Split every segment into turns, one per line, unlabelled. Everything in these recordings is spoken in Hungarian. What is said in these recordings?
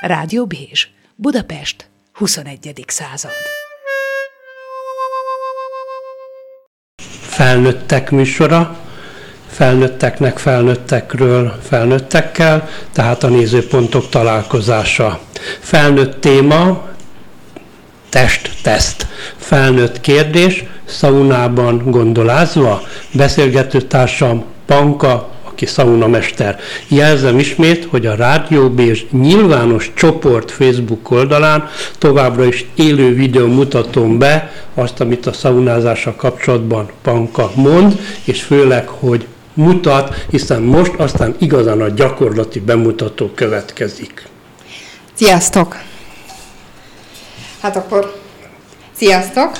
Rádió Bézs, Budapest, 21. század.
Felnőttek műsora, felnőtteknek felnőttekről felnőttekkel, tehát a nézőpontok találkozása. Felnőtt téma, test-teszt. Felnőtt kérdés, szaunában gondolázva, beszélgetőtársam Panka aki szaunamester. Jelzem ismét, hogy a Rádió Bézs nyilvános csoport Facebook oldalán továbbra is élő videó mutatom be azt, amit a szaunázással kapcsolatban Panka mond, és főleg, hogy mutat, hiszen most aztán igazán a gyakorlati bemutató következik.
Sziasztok! Hát akkor sziasztok!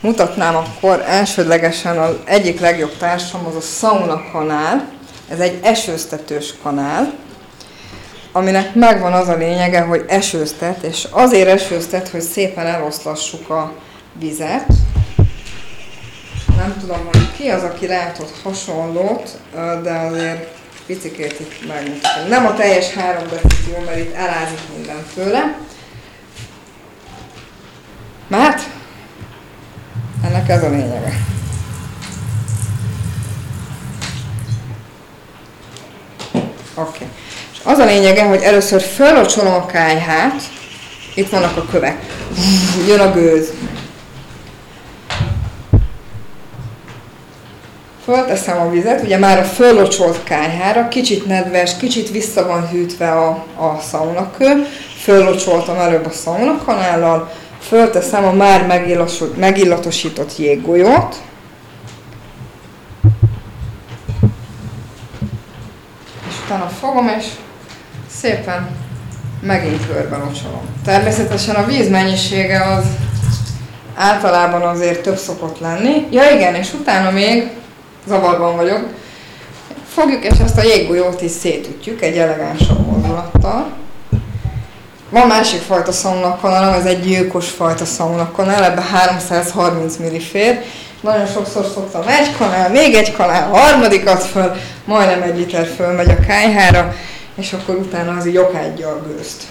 Mutatnám akkor elsődlegesen az egyik legjobb társam, az a Sauna kanál, ez egy esőztetős kanál, aminek megvan az a lényege, hogy esőztet, és azért esőztet, hogy szépen eloszlassuk a vizet. Nem tudom, hogy ki az, aki látott hasonlót, de azért picikét itt megmutatom. Nem a teljes három defició, mert itt elázik minden tőle. Mert ennek ez a lényege. Oké. Okay. És az a lényege, hogy először fölocsolom a kájhát, itt vannak a kövek, jön a gőz. Fölteszem a vizet, ugye már a fölocsolt kájhára, kicsit nedves, kicsit vissza van hűtve a, a szaunakő, fölocsoltam előbb a szaunakanállal, fölteszem a már megillatosított jéggolyót, utána fogom, és szépen megint körbe locsolom. Természetesen a víz mennyisége az általában azért több szokott lenni. Ja igen, és utána még zavarban vagyok. Fogjuk, és ezt a jéggolyót is szétütjük egy elegánsabb mozdulattal. Van másik fajta szaunakanál, ez egy gyilkos fajta szaunakanál, ebbe 330 ml fér, nagyon sokszor szoktam egy kanál, még egy kanál, harmadikat föl, majdnem egy liter fölmegy a kájhára, és akkor utána az így okádja a gőzt.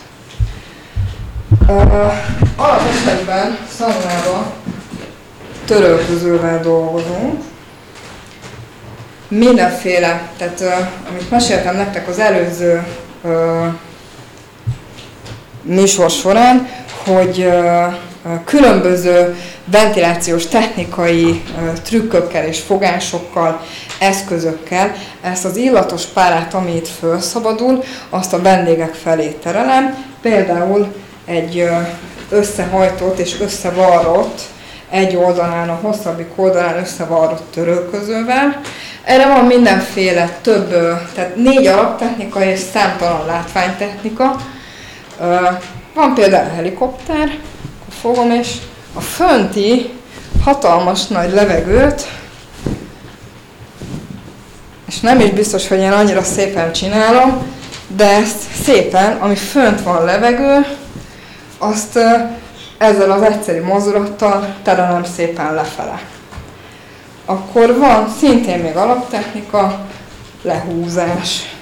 Uh, alapesetben szaunában törölközővel dolgozunk, mindenféle, tehát uh, amit meséltem nektek az előző uh, műsor során, hogy uh, különböző ventilációs technikai trükkökkel és fogásokkal, eszközökkel ezt az illatos párát, ami itt felszabadul, azt a vendégek felé terelem, például egy összehajtott és összevarrott egy oldalán, a hosszabbik oldalán összevarrott törölközővel. Erre van mindenféle több, tehát négy alaptechnika és számtalan látványtechnika. Van például a helikopter, fogom, és a fönti hatalmas nagy levegőt, és nem is biztos, hogy én annyira szépen csinálom, de ezt szépen, ami fönt van levegő, azt ezzel az egyszerű mozdulattal terelem szépen lefele. Akkor van szintén még alaptechnika, lehúzás.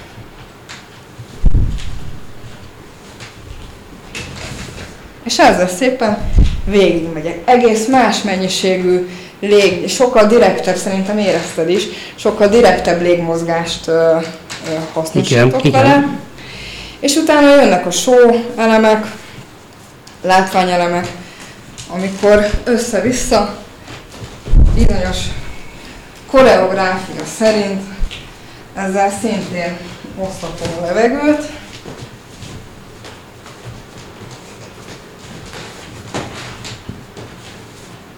És ezzel szépen végigmegyek. Egész más mennyiségű lég, sokkal direktebb, szerintem érezted is, sokkal direktebb légmozgást ö, ö, hasznosítok igen, vele. Igen. És utána jönnek a show elemek, látványelemek, amikor össze-vissza bizonyos koreográfia szerint ezzel szintén osztatom a levegőt,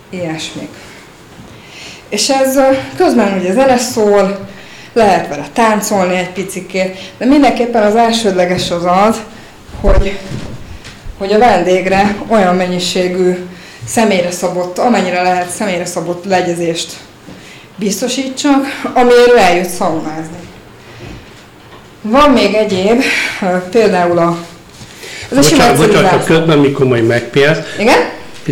ilyesmik. És ez közben ugye zene szól, lehet vele táncolni egy picikét, de mindenképpen az elsődleges az az, hogy, hogy a vendégre olyan mennyiségű személyre szabott, amennyire lehet személyre szabott legyezést biztosítsak, amiért eljött szaunázni. Van még egyéb, például a...
Ez bocsánat, bocsánat, közben mikor majd megpélsz.
Igen?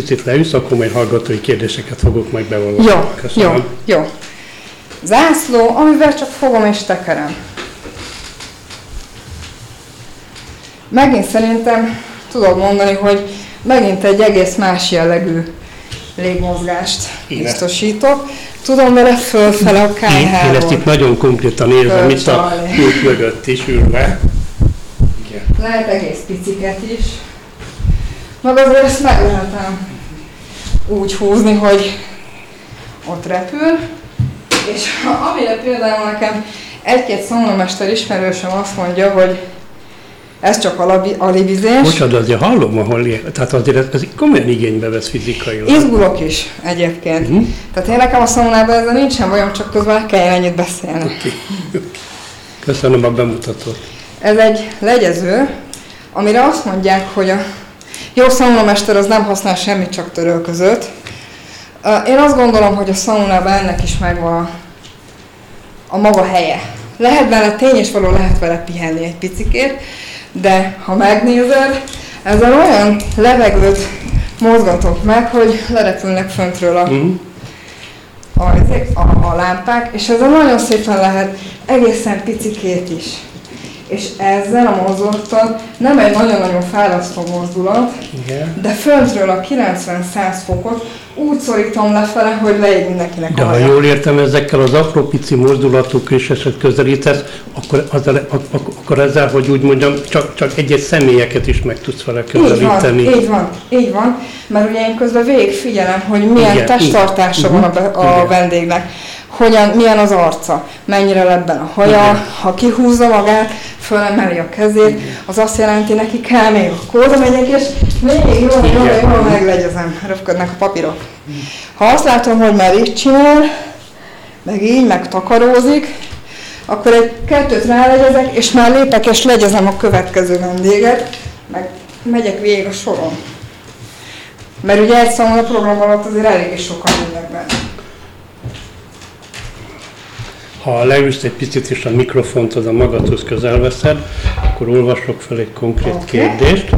Picit leülsz, akkor majd hallgatói kérdéseket fogok meg bevallani.
Jó, Köszönöm. jó, jó. Zászló, amivel csak fogom és tekerem. megint szerintem tudod mondani, hogy megint egy egész más jellegű légmozgást Igen. biztosítok. Tudom vele fölfele a kájháról.
Én ezt itt nagyon konkrétan érzem, itt a út mögött is ülve.
Igen. Lehet egész piciket is. Meg azért ezt meg lehetem úgy húzni, hogy ott repül. És amire például nekem egy-két szomormester ismerősöm azt mondja, hogy ez csak alibizés.
Bocsánat, azért hallom, ahol él. Tehát azért ez komolyan igénybe vesz fizikailag.
Izgulok is egyébként. Mm. Tehát én nekem a szaunában ezzel nincsen bajom, csak közben kell ennyit beszélni. Okay.
Köszönöm a bemutatót.
Ez egy legyező, amire azt mondják, hogy a jó szaunamester az nem használ semmit, csak törölközőt. Én azt gondolom, hogy a szaunában ennek is megvan a maga helye. Lehet vele tény és való, lehet vele pihenni egy picikét, de ha megnézed, ezzel olyan levegőt mozgatok meg, hogy lerepülnek föntről a, mm. a, a, a lámpák, és ezzel nagyon szépen lehet egészen picikét is és ezzel a mozdulattal nem egy nagyon-nagyon fárasztó mozdulat, Igen. de föntről a 90-100 fokot úgy szorítom lefele, hogy leég mindenkinek
De ha jól értem, ezekkel az apró pici mozdulatok és eset közelítesz, akkor, azzal, akkor ezzel, hogy úgy mondjam, csak, csak egy-egy személyeket is meg tudsz vele közelíteni.
Így van, így van, így van, mert ugye én közben végig figyelem, hogy milyen Igen, testtartása van a, a vendégnek hogyan, milyen az arca, mennyire lebben a haja, Igen. ha kihúzza magát, fölemeli a kezét, az azt jelenti, neki kell még akkor oda megyek, és még jól, jól, jól meglegyezem, röpködnek a papírok. Ha azt látom, hogy már így csinál, meg így, meg takarózik, akkor egy kettőt rálegyezek, és már lépek, és legyezem a következő vendéget, meg megyek végig a soron. Mert ugye egy a program alatt azért eléggé sokan jönnek benne.
Ha leülsz egy picit és a mikrofont az a magadhoz közel veszed, akkor olvasok fel egy konkrét okay. kérdést.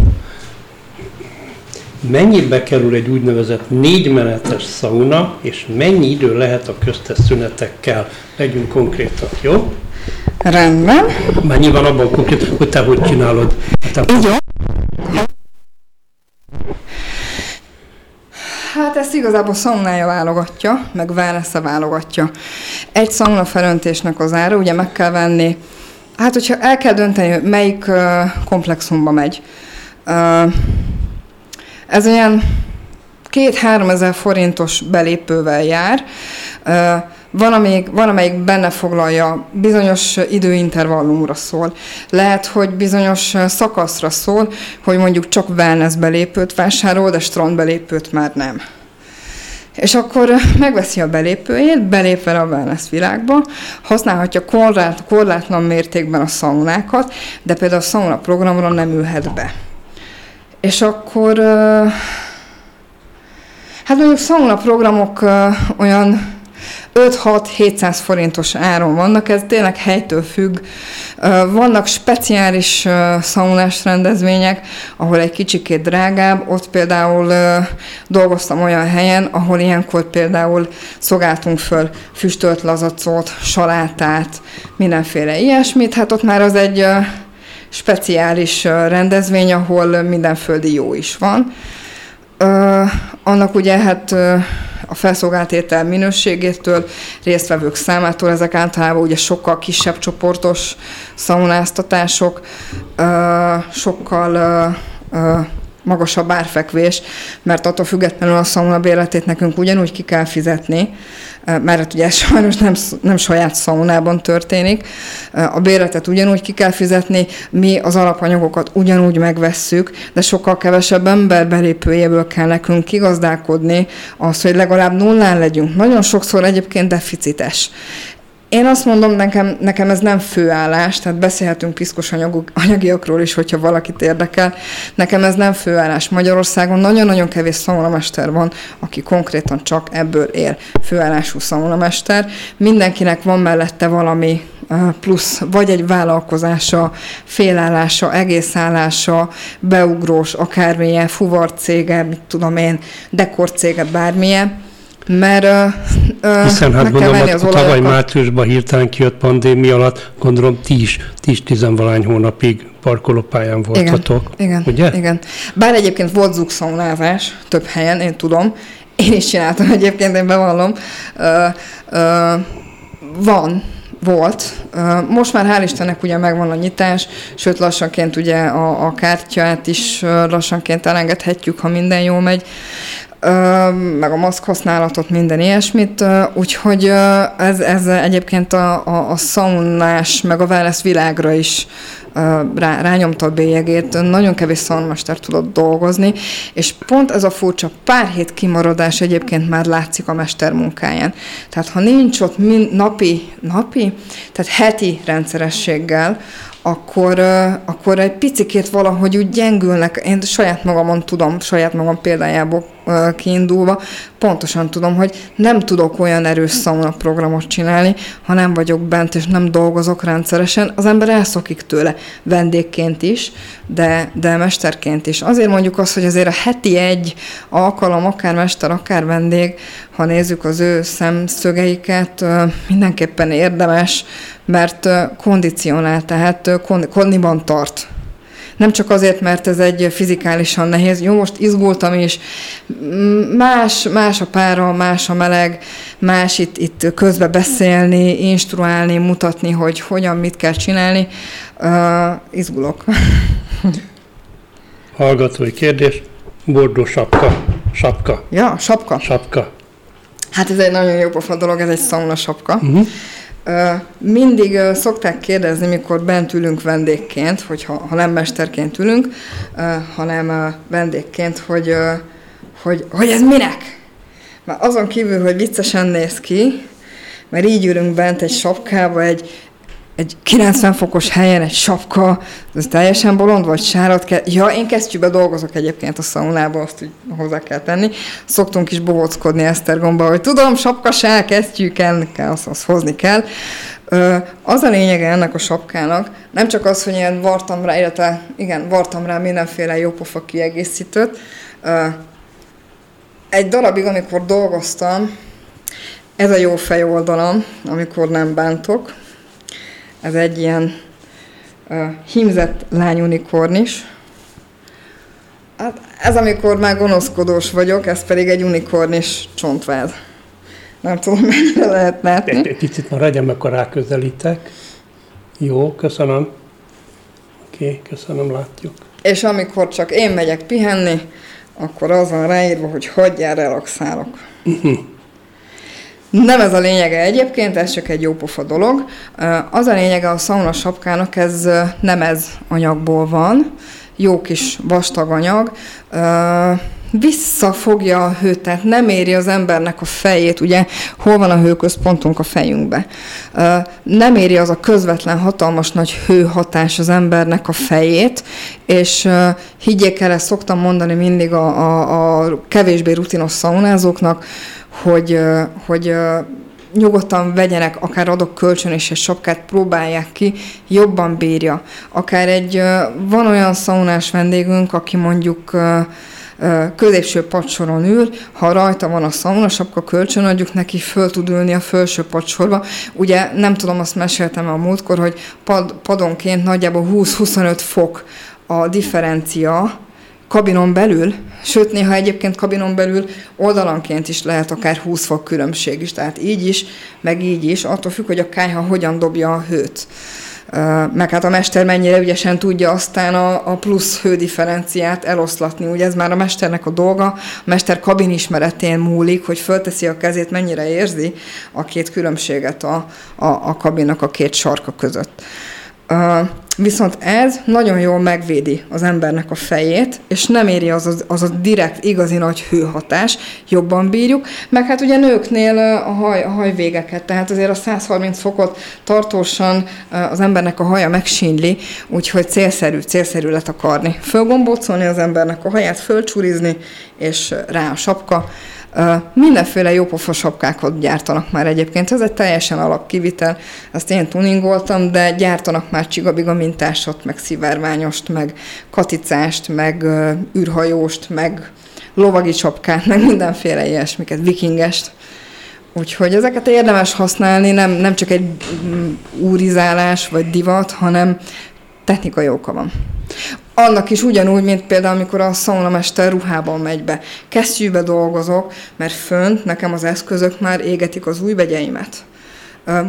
Mennyibe kerül egy úgynevezett négymenetes szauna, és mennyi idő lehet a köztes szünetekkel? Legyünk konkrétak, jó?
Rendben.
Már nyilván abban konkrét, hogy te hogy csinálod. Te
Így jó. Hát ezt igazából szaunája válogatja, meg wellness válogatja. Egy szauna felöntésnek az ára, ugye meg kell venni, hát hogyha el kell dönteni, hogy melyik uh, komplexumba megy. Uh, ez olyan két-három ezer forintos belépővel jár. Uh, van, amelyik, van, amelyik benne foglalja, bizonyos időintervallumra szól. Lehet, hogy bizonyos szakaszra szól, hogy mondjuk csak wellness belépőt vásárol, de strand belépőt már nem. És akkor megveszi a belépőjét, belép vele a wellness világba, használhatja korlát, korlátlan mértékben a szaunákat, de például a sauna programra nem ülhet be. És akkor, hát mondjuk sauna programok olyan 5-6-700 forintos áron vannak, ez tényleg helytől függ. Vannak speciális szaunás rendezvények, ahol egy kicsikét drágább, ott például dolgoztam olyan helyen, ahol ilyenkor például szolgáltunk föl füstölt lazacot, salátát, mindenféle ilyesmit, hát ott már az egy speciális rendezvény, ahol minden földi jó is van. Annak ugye hát a felszolgált étel minőségétől, résztvevők számától, ezek általában ugye sokkal kisebb csoportos szaunáztatások, sokkal magasabb árfekvés, mert attól függetlenül a szauna bérletét nekünk ugyanúgy ki kell fizetni, mert hát ugye sajnos nem, nem saját szaunában történik. A bérletet ugyanúgy ki kell fizetni, mi az alapanyagokat ugyanúgy megvesszük, de sokkal kevesebb ember belépőjéből kell nekünk kigazdálkodni, az, hogy legalább nullán legyünk. Nagyon sokszor egyébként deficites. Én azt mondom, nekem, nekem ez nem főállás, tehát beszélhetünk piszkos anyagok, anyagiakról is, hogyha valakit érdekel. Nekem ez nem főállás. Magyarországon nagyon-nagyon kevés szaulamester van, aki konkrétan csak ebből él. Főállású szaulamester. Mindenkinek van mellette valami plusz, vagy egy vállalkozása, félállása, egészállása, beugrós, akármilyen, fuvarcége, mit tudom én, dekorcége, bármilyen mert
uh, Hiszen hát gondolom, a tavaly márciusban hirtelen kijött pandémia alatt, gondolom 10-10 valány hónapig parkolópályán voltatok.
Igen, ugye? igen. Bár egyébként volt zugszaunázás több helyen, én tudom. Én is csináltam egyébként, én bevallom. Uh, uh, van, volt. Most már hál' Istennek ugye megvan a nyitás, sőt lassanként ugye a, a kártyát is lassanként elengedhetjük, ha minden jól megy meg a maszk használatot, minden ilyesmit, úgyhogy ez, ez egyébként a, a, a szaunás, meg a wellness világra is rá, rányomta a bélyegét, nagyon kevés szalmester tudott dolgozni, és pont ez a furcsa pár hét kimaradás egyébként már látszik a mester munkáján. Tehát ha nincs ott min, napi, napi, tehát heti rendszerességgel, akkor, akkor egy picikét valahogy úgy gyengülnek. Én saját magamon tudom, saját magam példájából kiindulva, pontosan tudom, hogy nem tudok olyan erős szauna programot csinálni, ha nem vagyok bent és nem dolgozok rendszeresen. Az ember elszokik tőle vendégként is, de, de mesterként is. Azért mondjuk azt, hogy azért a heti egy alkalom, akár mester, akár vendég, ha nézzük az ő szemszögeiket, mindenképpen érdemes, mert kondicionál, tehát kondiban tart nem csak azért, mert ez egy fizikálisan nehéz. Jó, most izgultam is, más, más a pára, más a meleg, más itt, itt közbe beszélni, instruálni, mutatni, hogy hogyan, mit kell csinálni. Uh, izgulok.
Hallgatói kérdés. Bordó sapka. Sapka.
Ja, sapka.
Sapka.
Hát ez egy nagyon jó pofa dolog, ez egy szauna sapka. Uh-huh. Mindig szokták kérdezni, mikor bent ülünk vendégként, hogy ha, ha nem mesterként ülünk, hanem vendégként, hogy, hogy, hogy ez minek? Mert azon kívül, hogy viccesen néz ki, mert így ülünk bent egy sapkába, egy, egy 90 fokos helyen egy sapka, ez teljesen bolond, vagy sárat kell. Ja, én kesztyűbe dolgozok egyébként a szaunában, azt úgy hozzá kell tenni. Szoktunk is bohóckodni Esztergomba, hogy tudom, sapka se, kesztyű kell, kell azt, azt hozni kell. Az a lényege ennek a sapkának, nem csak az, hogy én vartam rá, illetve igen, vartam rá mindenféle jópofa kiegészítőt. Egy darabig, amikor dolgoztam, ez a jó fej oldalam, amikor nem bántok, ez egy ilyen uh, hímzett lányunikornis. Hát ez amikor már gonoszkodós vagyok, ez pedig egy unikornis csontváz. Nem tudom, mennyire lehet látni.
Egy, egy picit maradjam, akkor ráközelítek. Jó, köszönöm. Oké, okay, köszönöm, látjuk.
És amikor csak én megyek pihenni, akkor az van ráírva, hogy hagyjál, relaxálok. Uh-huh. Nem ez a lényege egyébként, ez csak egy jópofa dolog. Az a lényege a szauna sapkának, ez nem ez anyagból van, jó kis vastag anyag, visszafogja a hőt, tehát nem éri az embernek a fejét, ugye hol van a hőközpontunk a fejünkbe. Nem éri az a közvetlen hatalmas nagy hőhatás az embernek a fejét, és higgyék el, ezt szoktam mondani mindig a, a, a kevésbé rutinos szaunázóknak, hogy, hogy nyugodtan vegyenek, akár adok kölcsön és egy sapkát, próbálják ki, jobban bírja. Akár egy, van olyan szaunás vendégünk, aki mondjuk középső padsoron ül, ha rajta van a szauna sapka, kölcsön adjuk neki, föl tud ülni a felső padsorba. Ugye nem tudom, azt meséltem a múltkor, hogy pad, padonként nagyjából 20-25 fok a differencia, kabinon belül, sőt néha egyébként kabinon belül oldalanként is lehet akár 20 fok különbség is, tehát így is, meg így is, attól függ, hogy a kájha hogyan dobja a hőt. Meg hát a mester mennyire ügyesen tudja aztán a, a plusz hődifferenciát eloszlatni. Ugye ez már a mesternek a dolga, a mester kabin ismeretén múlik, hogy fölteszi a kezét, mennyire érzi a két különbséget a, a, a kabinnak a két sarka között. Viszont ez nagyon jól megvédi az embernek a fejét, és nem éri az, az, az a direkt, igazi nagy hőhatás, jobban bírjuk, meg hát ugye nőknél a, haj, a hajvégeket, tehát azért a 130 fokot tartósan az embernek a haja megsínli, úgyhogy célszerű, célszerű letakarni. Fölgombócolni az embernek a haját, fölcsúrizni, és rá a sapka, Mindenféle jópofa sapkákat gyártanak már egyébként, ez egy teljesen alapkivitel, ezt én tuningoltam, de gyártanak már csigabiga mintásot, meg szivárványost, meg katicást, meg űrhajóst, meg lovagi csapkát, meg mindenféle ilyesmiket, vikingest. Úgyhogy ezeket érdemes használni, nem, nem csak egy mm, úrizálás vagy divat, hanem technikai oka van. Annak is ugyanúgy, mint például, amikor a szaunamester ruhában megy be. Kesztyűbe dolgozok, mert fönt nekem az eszközök már égetik az új vegyeimet.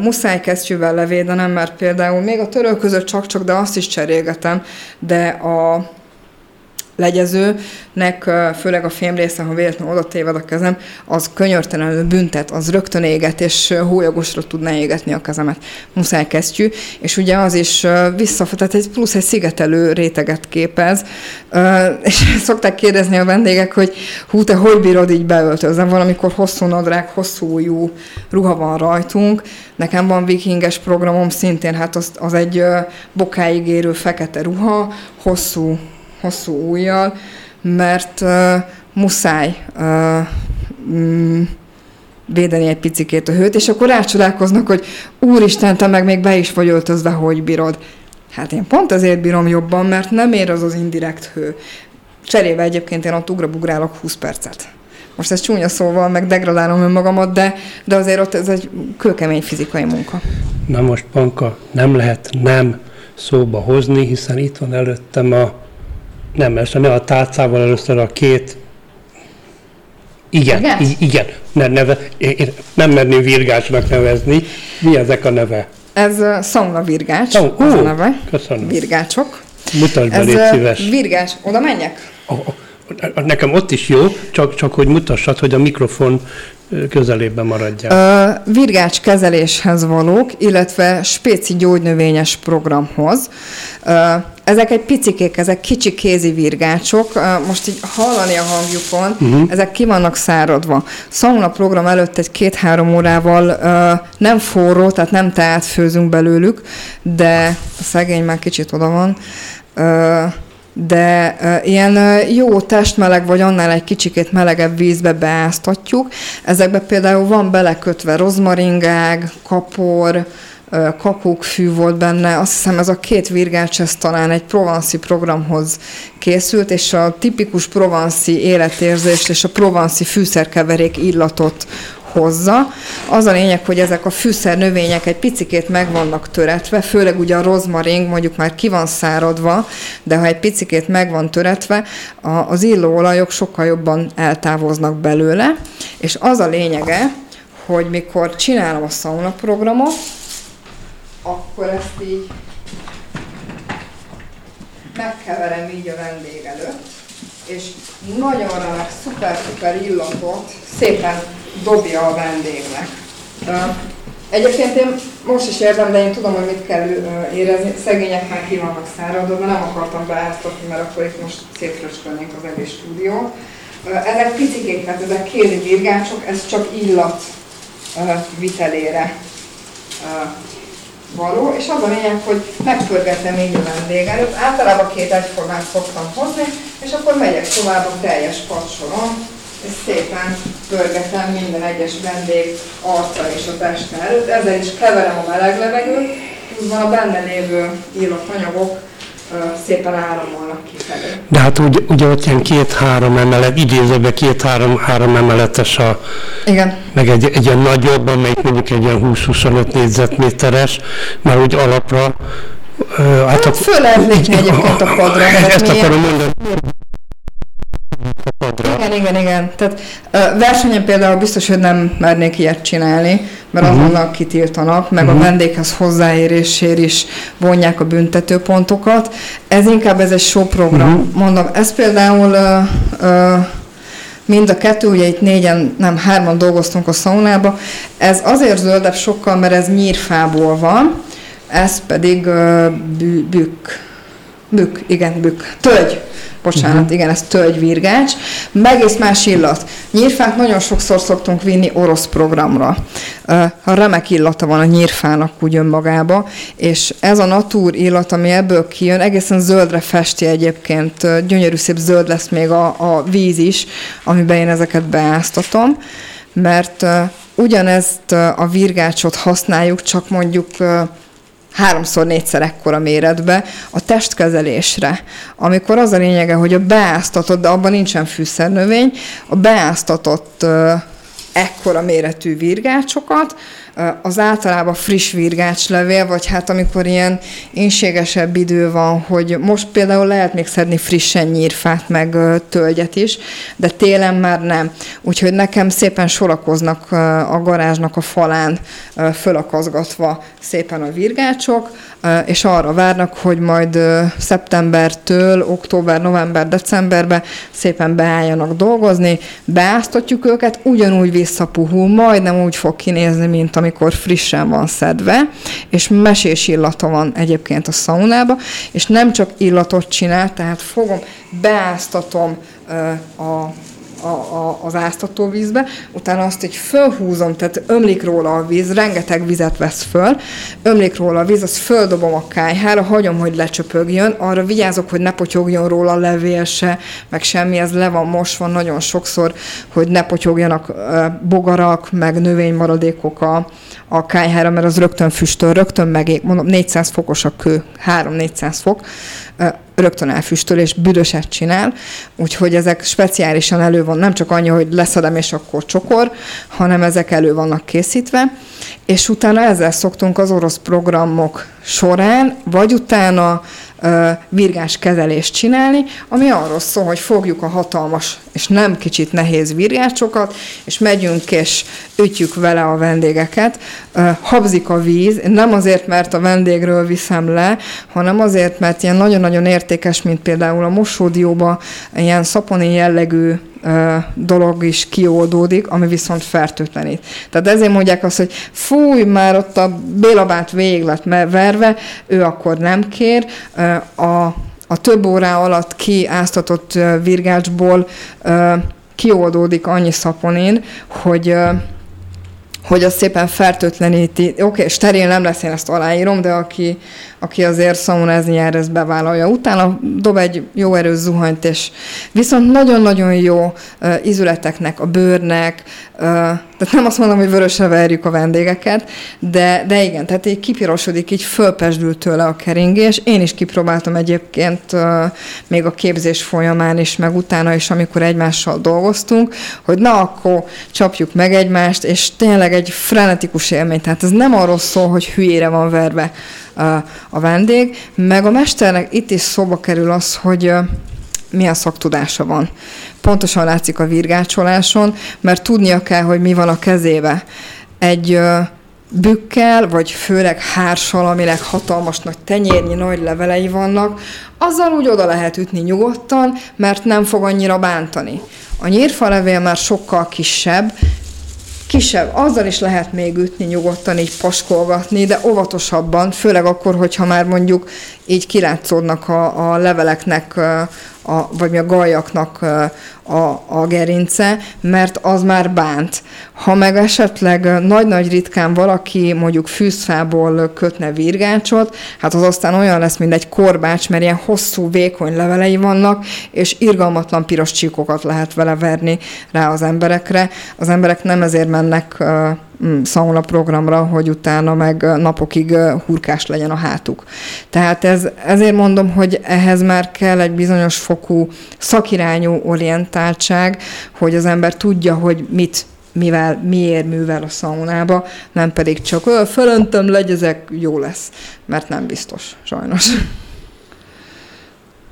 Muszáj kesztyűvel levédenem, mert például még a törő között csak-csak, de azt is cserélgetem, de a legyezőnek, főleg a fém része, ha véletlenül oda téved a kezem, az könyörtelenül büntet, az rögtön éget, és hólyagosra tudná égetni a kezemet. Muszáj kesztyű, és ugye az is vissza, tehát egy plusz egy szigetelő réteget képez, és szokták kérdezni a vendégek, hogy hú, te hogy bírod így beöltözem, valamikor hosszú nadrág, hosszú ujjú ruha van rajtunk, nekem van vikinges programom szintén, hát az, az egy bokáig érő fekete ruha, hosszú hosszú ujjal, mert uh, muszáj uh, mm, védeni egy picikét a hőt, és akkor rácsodálkoznak, hogy úristen, te meg még be is vagy öltözve, hogy bírod. Hát én pont ezért bírom jobban, mert nem ér az az indirekt hő. Cserébe egyébként én ott ugrabugrálok 20 percet. Most ez csúnya szóval, meg degradálom önmagamat, de, de azért ott ez egy kőkemény fizikai munka.
Na most, Panka, nem lehet nem szóba hozni, hiszen itt van előttem a nem, ezt ne a tálcával először a két igen, igen, igen. Ne, neve, én nem merném virgácsnak nevezni. Mi ezek a neve?
Ez sauna virgács, oh, az a neve. Köszönöm. Virgácsok.
Mutasd be, légy szíves.
virgács. Oda menjek?
Oh, oh. Nekem ott is jó, csak, csak hogy mutassad, hogy a mikrofon közelében maradjál.
Uh, virgács kezeléshez valók, illetve spéci gyógynövényes programhoz. Ezek egy picikék, ezek kicsi kézi virgácsok, most így hallani a hangjukon, uh-huh. ezek ki vannak száradva. Szauna program előtt egy két-három órával nem forró, tehát nem teát főzünk belőlük, de a szegény már kicsit oda van. De ilyen jó testmeleg, vagy annál egy kicsikét melegebb vízbe beáztatjuk. Ezekbe például van belekötve rozmaringág, kapor, kakókfű volt benne, azt hiszem ez a két virgács, ez talán egy provanszi programhoz készült, és a tipikus provanszi életérzést és a provanszi fűszerkeverék illatot hozza. Az a lényeg, hogy ezek a fűszer növények egy picikét meg vannak töretve, főleg ugye a rozmaring mondjuk már ki van száradva, de ha egy picikét meg van töretve, az illóolajok sokkal jobban eltávoznak belőle, és az a lényege, hogy mikor csinálom a sauna programot, akkor ezt így megkeverem így a vendég előtt, és nagyon relax, szuper-szuper illatot szépen dobja a vendégnek. Egyébként én most is érzem, de én tudom, hogy mit kell érezni. Szegények már ki vannak száradva, nem akartam beáztatni, mert akkor itt most szétröskölnénk az egész stúdiót. Ezek picikék, tehát ezek kézi virgácsok, ez csak illat vitelére való, és az a lényeg, hogy megpörgetem így a vendég előtt. Általában két egyformát szoktam hozni, és akkor megyek tovább a teljes padsoron, és szépen pörgetem minden egyes vendég arca és a teste előtt. Ezzel is keverem a meleg levegőt, van a benne lévő írott anyagok szépen áramolnak kifelé.
De hát úgy, ugye ott ilyen két-három emelet, idézőben két-három három emeletes a...
Igen.
Meg egy, egy ilyen nagyobb, amelyik mondjuk egy ilyen 20-25 négyzetméteres, mert úgy alapra...
Hát, hát a, föl lehet egyébként a padra.
Ezt akarom mondani.
Igen, igen, igen. Tehát versenyen például biztos, hogy nem mernék ilyet csinálni, mert uh-huh. azonnal kitiltanak, meg uh-huh. a mhm. vendéghez hozzáérésért is vonják a büntetőpontokat. Ez inkább ez egy show program. Uh-huh. Mondom, ez például uh, uh, mind a kettő, ugye itt négyen, nem hárman dolgoztunk a szaunába. Ez azért zöldebb sokkal, mert ez nyírfából van, ez pedig uh, bükk. Bükk, igen, bükk. Tölgy bocsánat, uh-huh. igen, ez tölgyvirgács, egész más illat. Nyírfát nagyon sokszor szoktunk vinni orosz programra. A remek illata van a nyírfának úgy önmagába, és ez a natúr illat, ami ebből kijön, egészen zöldre festi egyébként, gyönyörű szép zöld lesz még a, a víz is, amiben én ezeket beáztatom, mert ugyanezt a virgácsot használjuk, csak mondjuk háromszor, négyszer ekkora méretbe a testkezelésre, amikor az a lényege, hogy a beáztatott, de abban nincsen fűszernövény, a beáztatott ekkora méretű virgácsokat, az általában friss virgácslevél, vagy hát amikor ilyen énségesebb idő van, hogy most például lehet még szedni frissen nyírfát, meg tölgyet is, de télen már nem. Úgyhogy nekem szépen sorakoznak a garázsnak a falán fölakazgatva szépen a virgácsok, és arra várnak, hogy majd szeptembertől október, november, decemberbe szépen beálljanak dolgozni, beáztatjuk őket, ugyanúgy visszapuhul, majdnem úgy fog kinézni, mint amikor frissen van szedve, és mesés illata van egyébként a szaunába, és nem csak illatot csinál, tehát fogom, beáztatom a a, az áztatóvízbe, utána azt így fölhúzom, tehát ömlik róla a víz, rengeteg vizet vesz föl, ömlik róla a víz, azt földobom a kájhára, hagyom, hogy lecsöpögjön, arra vigyázok, hogy ne potyogjon róla a levél se, meg semmi, ez le van mosva nagyon sokszor, hogy ne potyogjanak bogarak, meg növénymaradékok a, a kájhára, mert az rögtön füstöl, rögtön megég, mondom, 400 fokos a kő, 3-400 fok, rögtön elfüstöl és büdöset csinál, úgyhogy ezek speciálisan elő van, nem csak annyi, hogy leszedem és akkor csokor, hanem ezek elő vannak készítve, és utána ezzel szoktunk az orosz programok során, vagy utána virgás kezelést csinálni, ami arról szól, hogy fogjuk a hatalmas és nem kicsit nehéz virgácsokat, és megyünk és ütjük vele a vendégeket. Habzik a víz, nem azért, mert a vendégről viszem le, hanem azért, mert ilyen nagyon-nagyon értékes, mint például a mosódióba ilyen szaponi jellegű dolog is kioldódik, ami viszont fertőtlenít. Tehát ezért mondják azt, hogy fúj, már ott a bélabát végig lett verve, ő akkor nem kér. A, a több órá alatt kiáztatott virgácsból kioldódik annyi szaponin, hogy hogy az szépen fertőtleníti. Oké, okay, steril nem lesz, én ezt aláírom, de aki, aki azért szaunázni jár, ezt bevállalja. Utána dob egy jó erős zuhanyt, és viszont nagyon-nagyon jó uh, ízületeknek, a bőrnek, uh, tehát nem azt mondom, hogy vörösre verjük a vendégeket, de, de igen, tehát így kipirosodik, így fölpesdül tőle a keringés. Én is kipróbáltam egyébként uh, még a képzés folyamán is, meg utána is, amikor egymással dolgoztunk, hogy na, akkor csapjuk meg egymást, és tényleg egy frenetikus élmény. Tehát ez nem arról szól, hogy hülyére van verve a vendég, meg a mesternek itt is szóba kerül az, hogy milyen szaktudása van. Pontosan látszik a virgácsoláson, mert tudnia kell, hogy mi van a kezébe. Egy bükkel, vagy főleg hársal, aminek hatalmas nagy tenyérnyi nagy levelei vannak, azzal úgy oda lehet ütni nyugodtan, mert nem fog annyira bántani. A nyírfalevél már sokkal kisebb, kisebb, azzal is lehet még ütni, nyugodtan így paskolgatni, de óvatosabban, főleg akkor, hogyha már mondjuk így kilátszódnak a, a leveleknek, a, vagy a gajaknak a, a gerince, mert az már bánt. Ha meg esetleg nagy-nagy ritkán valaki mondjuk fűszfából kötne virgácsot, hát az aztán olyan lesz, mint egy korbács, mert ilyen hosszú, vékony levelei vannak, és irgalmatlan piros csíkokat lehet vele verni rá az emberekre. Az emberek nem ezért mennek Mm, szauna programra, hogy utána meg napokig hurkás legyen a hátuk. Tehát ez, ezért mondom, hogy ehhez már kell egy bizonyos fokú szakirányú orientáltság, hogy az ember tudja, hogy mit mivel, miért művel a szaunába, nem pedig csak fölöntöm, legyezek, jó lesz, mert nem biztos, sajnos.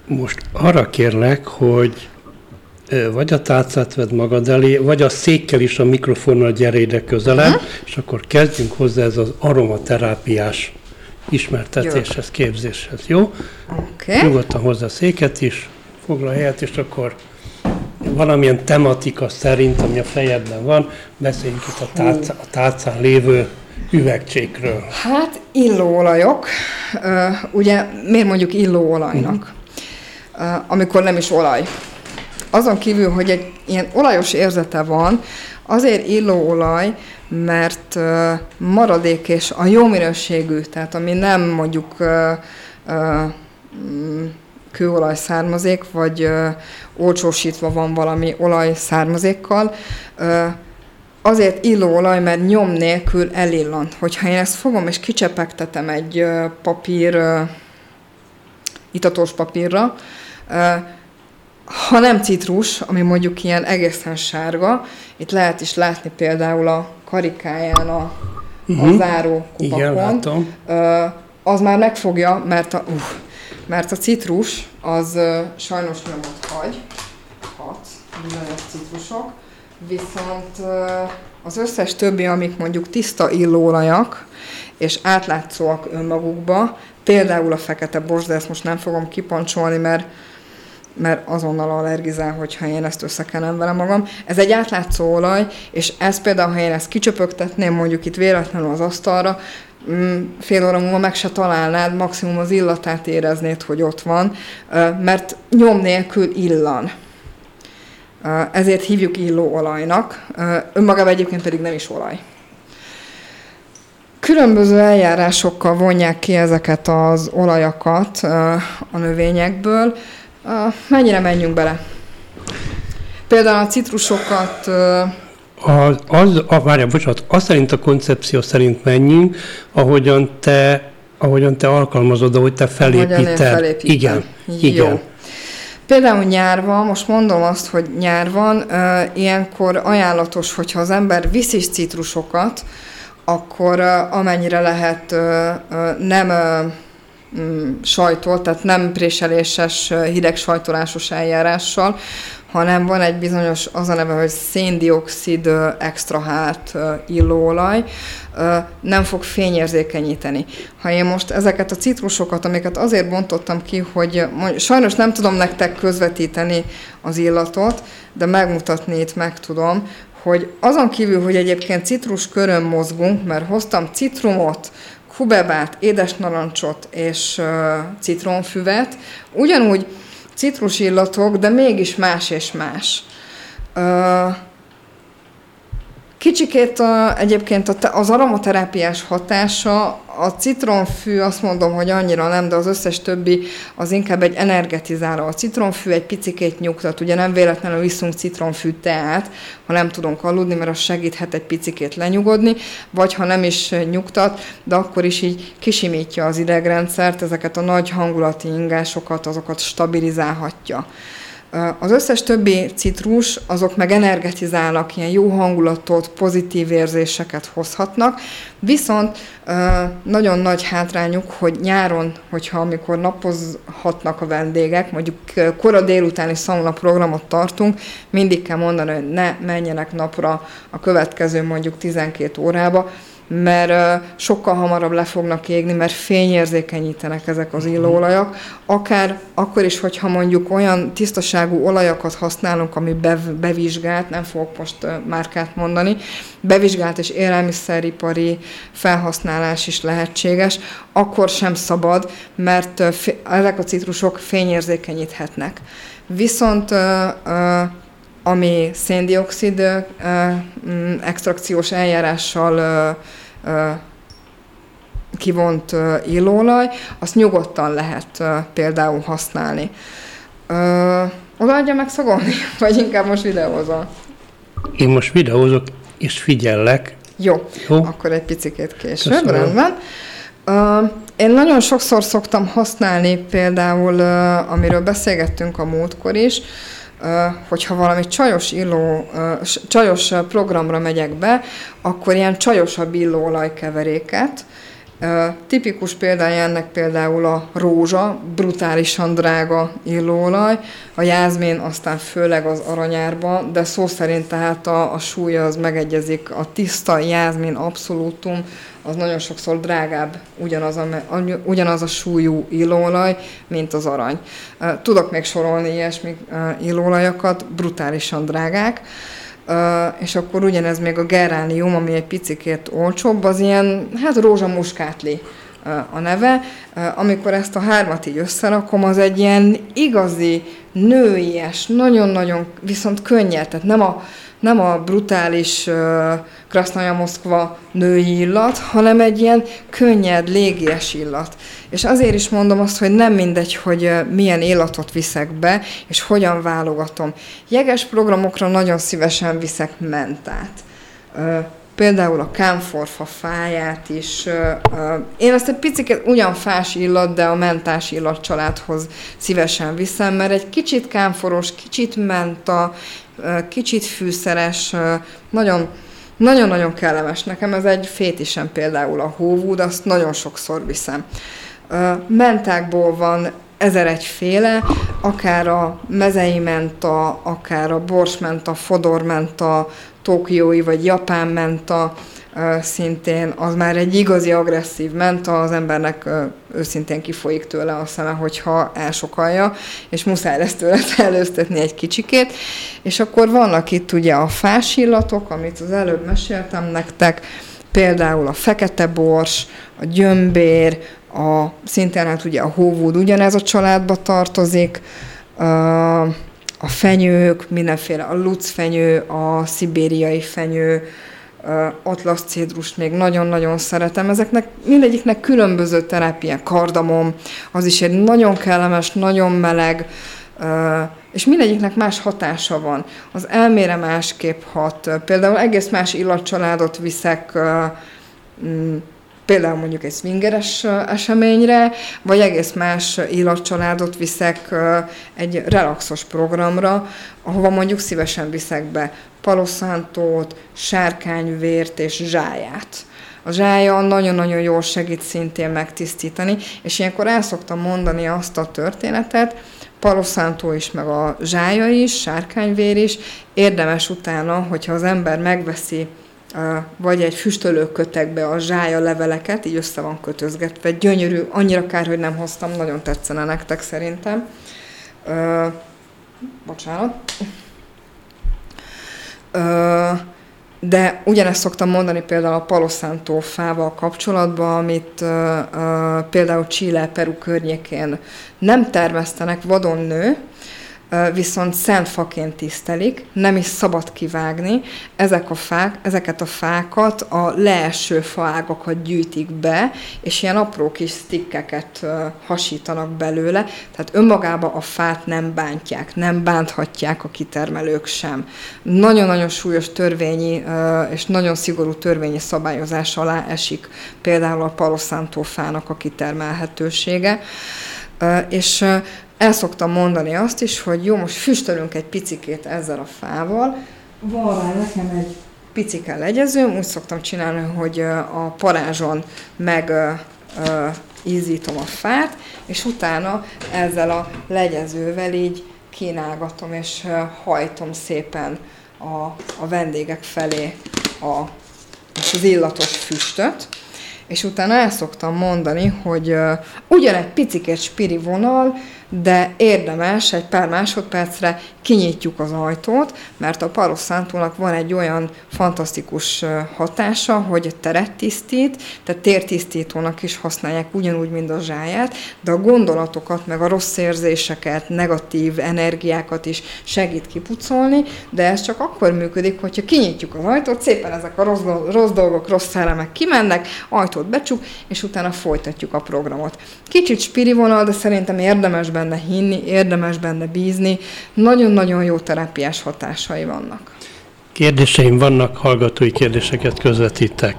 Most arra kérlek, hogy vagy a tárcát vedd magad elé, vagy a székkel is a mikrofonnal gyere ide közelebb, uh-huh. és akkor kezdjünk hozzá ez az aromaterápiás ismertetéshez, képzéshez, jó?
Okay.
Nyugodtan hozzá a széket is, foglal helyet, és akkor valamilyen tematika szerint, ami a fejedben van, beszéljünk itt a, tárca, a tárcán lévő üvegcsékről.
Hát illóolajok, ugye miért mondjuk illóolajnak, uh, amikor nem is olaj? azon kívül, hogy egy ilyen olajos érzete van, azért illóolaj, mert maradék és a jó minőségű, tehát ami nem mondjuk kőolaj származék, vagy uh, olcsósítva van valami olaj származékkal, uh, azért illóolaj, mert nyom nélkül elillant. Hogyha én ezt fogom és kicsepegtetem egy papír, itatos papírra, ha nem citrus, ami mondjuk ilyen egészen sárga, itt lehet is látni például a karikáján a, uh-huh. a záró kupakon, Igen, az már megfogja, mert a, uh, mert a citrus az sajnos nyomot hagy, hat bizonyos citrusok, viszont az összes többi, amik mondjuk tiszta illóolajak, és átlátszóak önmagukba, például a fekete bors, de ezt most nem fogom kipancsolni, mert mert azonnal allergizál, hogyha én ezt összekenem vele magam. Ez egy átlátszó olaj, és ez például, ha én ezt kicsöpögtetném mondjuk itt véletlenül az asztalra, fél óra múlva meg se találnád, maximum az illatát éreznéd, hogy ott van, mert nyom nélkül illan. Ezért hívjuk illóolajnak, önmagában egyébként pedig nem is olaj. Különböző eljárásokkal vonják ki ezeket az olajakat a növényekből. Mennyire menjünk bele? Például a citrusokat...
Az, az, a, várja, bocsánat, azt szerint a koncepció szerint menjünk, ahogyan te, ahogyan te alkalmazod, ahogy te felépíted. Igen,
Jó. igen. Például nyárban, most mondom azt, hogy nyárban, uh, ilyenkor ajánlatos, hogyha az ember visz is citrusokat, akkor uh, amennyire lehet uh, uh, nem uh, sajtol, tehát nem préseléses, hideg sajtolásos eljárással, hanem van egy bizonyos, az a neve, hogy széndiokszid extrahált illóolaj, nem fog fényérzékenyíteni. Ha én most ezeket a citrusokat, amiket azért bontottam ki, hogy sajnos nem tudom nektek közvetíteni az illatot, de megmutatni itt meg tudom, hogy azon kívül, hogy egyébként citrus körön mozgunk, mert hoztam citrumot, hubebát, édes narancsot és citronfüvet, ugyanúgy citrusillatok, de mégis más és más. Uh, Kicsikét a, egyébként a, az aromaterápiás hatása, a citronfű azt mondom, hogy annyira nem, de az összes többi az inkább egy energetizáló. A citronfű egy picikét nyugtat, ugye nem véletlenül viszunk citronfű teát, ha nem tudunk aludni, mert az segíthet egy picikét lenyugodni, vagy ha nem is nyugtat, de akkor is így kisimítja az idegrendszert, ezeket a nagy hangulati ingásokat, azokat stabilizálhatja. Az összes többi citrus, azok meg energetizálnak, ilyen jó hangulatot, pozitív érzéseket hozhatnak, viszont nagyon nagy hátrányuk, hogy nyáron, hogyha amikor napozhatnak a vendégek, mondjuk kora délutáni szauna programot tartunk, mindig kell mondani, hogy ne menjenek napra a következő mondjuk 12 órába, mert sokkal hamarabb le fognak égni, mert fényérzékenyítenek ezek az illóolajak. Akár akkor is, hogyha mondjuk olyan tisztaságú olajakat használunk, ami bevizsgált, nem fogok most márkát mondani, bevizsgált és élelmiszeripari felhasználás is lehetséges, akkor sem szabad, mert ezek a citrusok fényérzékenyíthetnek. Viszont ami széndiokszid extrakciós eljárással kivont illóolaj, azt nyugodtan lehet például használni. Odaadja meg szagolni? Vagy inkább most videózol?
Én most videózok, és figyellek.
Jó, Jó. akkor egy picit később, Köszönöm. rendben. Én nagyon sokszor szoktam használni például, amiről beszélgettünk a múltkor is, hogyha valami csajos illó, csajos programra megyek be, akkor ilyen csajosabb illóolajkeveréket, Tipikus példája ennek például a rózsa, brutálisan drága illóolaj, a jázmén aztán főleg az aranyárba, de szó szerint tehát a, a súlya az megegyezik, a tiszta jázmén abszolútum, az nagyon sokszor drágább ugyanaz a, ugyanaz a súlyú illóolaj, mint az arany. Tudok még sorolni ilyesmi illóolajakat, brutálisan drágák, és akkor ugyanez még a geránium, ami egy picikét olcsóbb, az ilyen, hát rózsamuskátli a neve. Amikor ezt a hármat így összerakom, az egy ilyen igazi, nőies, nagyon-nagyon viszont könnyed, tehát nem a, nem a brutális uh, Krasznaja Moszkva női illat, hanem egy ilyen könnyed, légies illat. És azért is mondom azt, hogy nem mindegy, hogy milyen illatot viszek be, és hogyan válogatom. Jeges programokra nagyon szívesen viszek mentát. például a kámforfa fáját is. Én ezt egy picit ugyan fás illat, de a mentás illat családhoz szívesen viszem, mert egy kicsit kámforos, kicsit menta, kicsit fűszeres, nagyon nagyon-nagyon kellemes. Nekem ez egy fétisem például a hóvúd, azt nagyon sokszor viszem. Mentákból van ezer egyféle, akár a mezei menta, akár a borsmenta, fodormenta, tokiói vagy japán menta, szintén az már egy igazi agresszív menta, az embernek őszintén kifolyik tőle a szeme, hogyha elsokalja, és muszáj lesz tőle előztetni egy kicsikét. És akkor vannak itt ugye a fás illatok, amit az előbb meséltem nektek, például a fekete bors, a gyömbér, a, szintén hát ugye a hóvúd ugyanez a családba tartozik, a fenyők, mindenféle, a lucfenyő, a szibériai fenyő, atlasz cédrust még nagyon-nagyon szeretem. Ezeknek mindegyiknek különböző terápia, kardamom, az is egy nagyon kellemes, nagyon meleg, és mindegyiknek más hatása van. Az elmére másképp hat. Például egész más illatcsaládot viszek például mondjuk egy swingeres eseményre, vagy egész más illatcsaládot viszek egy relaxos programra, ahova mondjuk szívesen viszek be paloszántót, sárkányvért és zsáját. A zsája nagyon-nagyon jól segít szintén megtisztítani, és ilyenkor el szoktam mondani azt a történetet, paloszántó is, meg a zsája is, sárkányvér is, érdemes utána, hogyha az ember megveszi vagy egy füstölőkötekbe a zsája leveleket, így össze van kötözgetve. Gyönyörű, annyira kár, hogy nem hoztam, nagyon tetszene nektek szerintem. Ö, bocsánat. Ö, de ugyanezt szoktam mondani például a paloszántó fával kapcsolatban, amit ö, ö, például Chile, Peru környékén nem termesztenek, vadon nő, viszont szent faként tisztelik, nem is szabad kivágni. Ezek a fák, ezeket a fákat a leeső faágakat gyűjtik be, és ilyen apró kis stikkeket hasítanak belőle, tehát önmagába a fát nem bántják, nem bánthatják a kitermelők sem. Nagyon-nagyon súlyos törvényi és nagyon szigorú törvényi szabályozás alá esik például a paloszántó fának a kitermelhetősége. És el szoktam mondani azt is, hogy jó, most füstölünk egy picikét ezzel a fával, van rá nekem egy picike legyezőm, úgy szoktam csinálni, hogy a parázson meg ízítom a fát, és utána ezzel a legyezővel így kínálgatom, és hajtom szépen a, a vendégek felé a, az illatos füstöt, és utána el szoktam mondani, hogy uh, ugyan egy picikét spiri vonal, de érdemes egy pár másodpercre kinyitjuk az ajtót, mert a parosszántónak van egy olyan fantasztikus hatása, hogy teret tisztít, tehát tértisztítónak is használják ugyanúgy, mint a zsáját, de a gondolatokat, meg a rossz érzéseket, negatív energiákat is segít kipucolni, de ez csak akkor működik, hogyha kinyitjuk az ajtót, szépen ezek a rossz, rossz dolgok, rossz szellemek kimennek, ajtót becsuk, és utána folytatjuk a programot. Kicsit spiri vonal, de szerintem érdemes benne hinni, érdemes benne bízni. Nagyon-nagyon jó terápiás hatásai vannak.
Kérdéseim vannak, hallgatói kérdéseket közvetítek.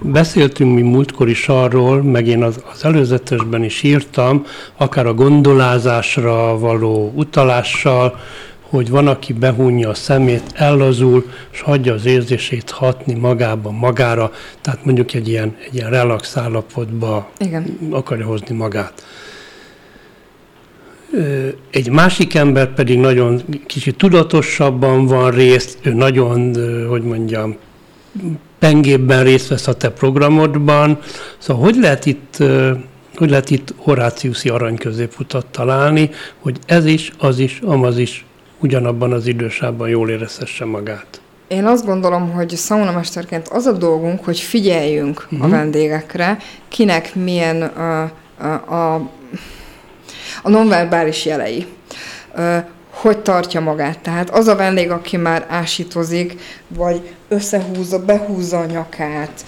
Beszéltünk mi múltkor is arról, meg én az, az előzetesben is írtam, akár a gondolázásra való utalással, hogy van, aki behúnyja a szemét, ellazul, és hagyja az érzését hatni magában, magára, tehát mondjuk egy ilyen, egy ilyen relax állapotba Igen. akarja hozni magát. Egy másik ember pedig nagyon kicsit tudatosabban van részt, ő nagyon, hogy mondjam, pengébben részt vesz a te programodban. Szóval hogy lehet itt, hogy lehet itt Horáciuszi arany középutat találni, hogy ez is, az is, amaz is ugyanabban az idősában jól érezhesse magát?
Én azt gondolom, hogy szaunamesterként az a dolgunk, hogy figyeljünk uh-huh. a mhm. vendégekre, kinek milyen a, a, a a nonverbális jelei. Hogy tartja magát. Tehát az a vendég, aki már ásítozik, vagy összehúzza, behúzza a nyakát,